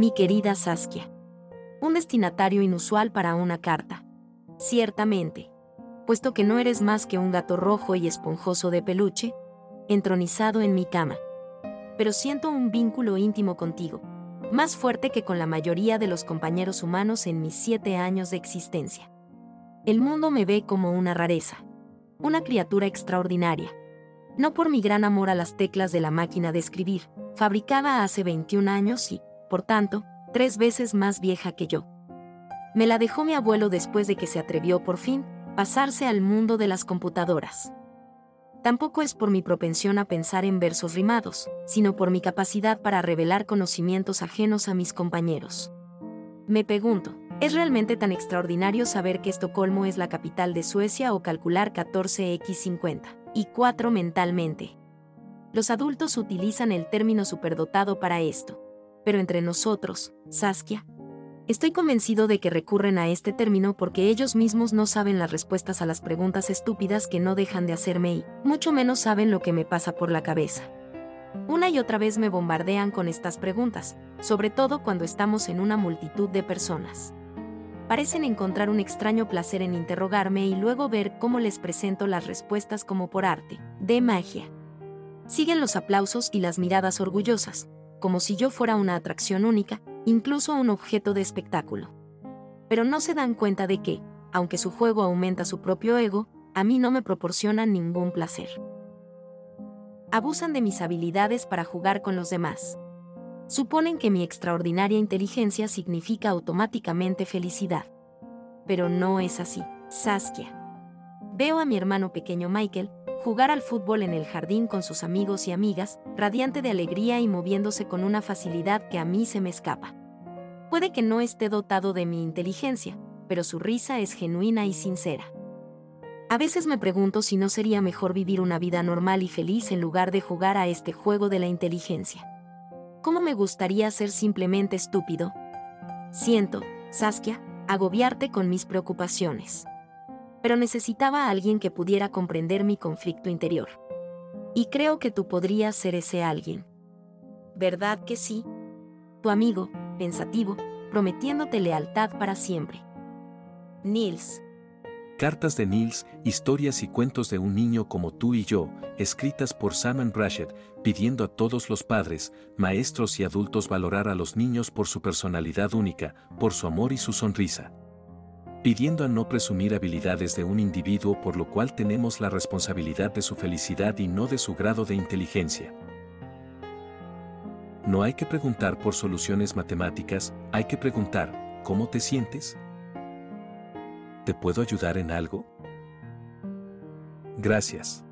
Mi querida Saskia. Un destinatario inusual para una carta. Ciertamente. Puesto que no eres más que un gato rojo y esponjoso de peluche, entronizado en mi cama. Pero siento un vínculo íntimo contigo, más fuerte que con la mayoría de los compañeros humanos en mis siete años de existencia. El mundo me ve como una rareza, una criatura extraordinaria. No por mi gran amor a las teclas de la máquina de escribir, fabricada hace 21 años y, por tanto, tres veces más vieja que yo. Me la dejó mi abuelo después de que se atrevió por fin pasarse al mundo de las computadoras. Tampoco es por mi propensión a pensar en versos rimados, sino por mi capacidad para revelar conocimientos ajenos a mis compañeros. Me pregunto, ¿es realmente tan extraordinario saber que Estocolmo es la capital de Suecia o calcular 14x50 y 4 mentalmente? Los adultos utilizan el término superdotado para esto. Pero entre nosotros, Saskia, Estoy convencido de que recurren a este término porque ellos mismos no saben las respuestas a las preguntas estúpidas que no dejan de hacerme y, mucho menos saben lo que me pasa por la cabeza. Una y otra vez me bombardean con estas preguntas, sobre todo cuando estamos en una multitud de personas. Parecen encontrar un extraño placer en interrogarme y luego ver cómo les presento las respuestas como por arte, de magia. Siguen los aplausos y las miradas orgullosas, como si yo fuera una atracción única, incluso un objeto de espectáculo. Pero no se dan cuenta de que, aunque su juego aumenta su propio ego, a mí no me proporciona ningún placer. Abusan de mis habilidades para jugar con los demás. Suponen que mi extraordinaria inteligencia significa automáticamente felicidad. Pero no es así, Saskia. Veo a mi hermano pequeño Michael, jugar al fútbol en el jardín con sus amigos y amigas, radiante de alegría y moviéndose con una facilidad que a mí se me escapa. Puede que no esté dotado de mi inteligencia, pero su risa es genuina y sincera. A veces me pregunto si no sería mejor vivir una vida normal y feliz en lugar de jugar a este juego de la inteligencia. ¿Cómo me gustaría ser simplemente estúpido? Siento, Saskia, agobiarte con mis preocupaciones pero necesitaba a alguien que pudiera comprender mi conflicto interior. Y creo que tú podrías ser ese alguien. ¿Verdad que sí? Tu amigo, pensativo, prometiéndote lealtad para siempre. Nils. Cartas de Nils, historias y cuentos de un niño como tú y yo, escritas por Simon Brashed, pidiendo a todos los padres, maestros y adultos valorar a los niños por su personalidad única, por su amor y su sonrisa pidiendo a no presumir habilidades de un individuo por lo cual tenemos la responsabilidad de su felicidad y no de su grado de inteligencia. No hay que preguntar por soluciones matemáticas, hay que preguntar, ¿cómo te sientes? ¿Te puedo ayudar en algo? Gracias.